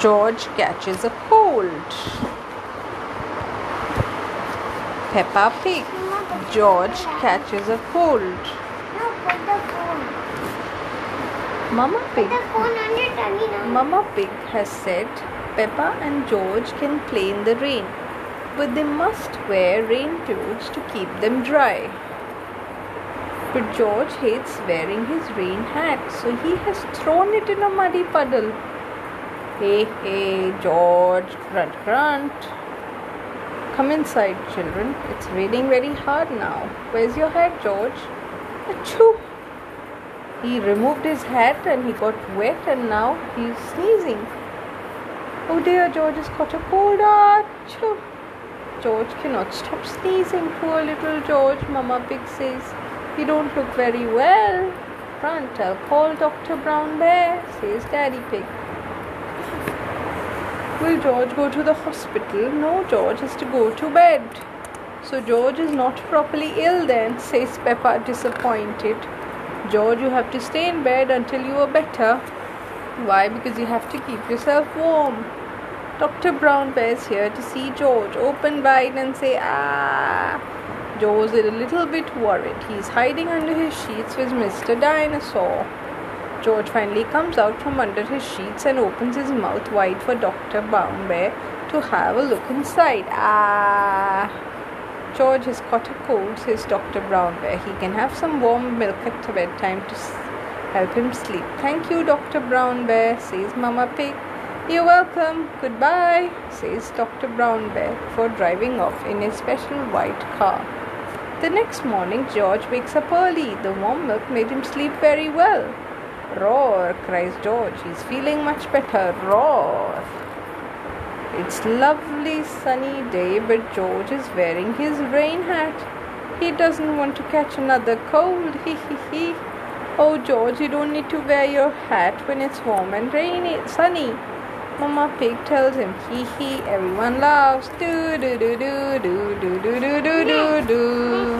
George catches a cold. Peppa Pig. George catches a cold. Mama Pig. Mama Pig has said Peppa and George can play in the rain, but they must wear rain clothes to keep them dry. But George hates wearing his rain hat, so he has thrown it in a muddy puddle. Hey, hey, George, grunt, grunt. Come inside, children. It's raining very hard now. Where's your hat, George? Achoo! He removed his hat and he got wet and now he's sneezing. Oh dear, George has caught a cold. Achoo! George cannot stop sneezing. Poor little George, Mama Pig says. You don't look very well. Front, I'll call Dr. Brown Bear, says Daddy Pig. Will George go to the hospital? No, George has to go to bed. So George is not properly ill then, says Peppa disappointed. George, you have to stay in bed until you are better. Why? Because you have to keep yourself warm. Dr. Brown Bear is here to see George. Open wide and say, ah. George is a little bit worried. He's hiding under his sheets with Mr. Dinosaur. George finally comes out from under his sheets and opens his mouth wide for Dr. Brown Bear to have a look inside. Ah! George has caught a cold, says Dr. Brown Bear. He can have some warm milk at bedtime to help him sleep. Thank you, Dr. Brown Bear, says Mama Pig. You're welcome. Goodbye, says Dr. Brown Bear before driving off in his special white car. The next morning, George wakes up early. The warm milk made him sleep very well. Roar, cries George. He's feeling much better. Roar. It's lovely sunny day, but George is wearing his rain hat. He doesn't want to catch another cold. Hee hee hee. Oh, George, you don't need to wear your hat when it's warm and rainy, sunny. Mama Pig tells him, hee hee. Everyone laughs. Do do do do do do do do do do. One.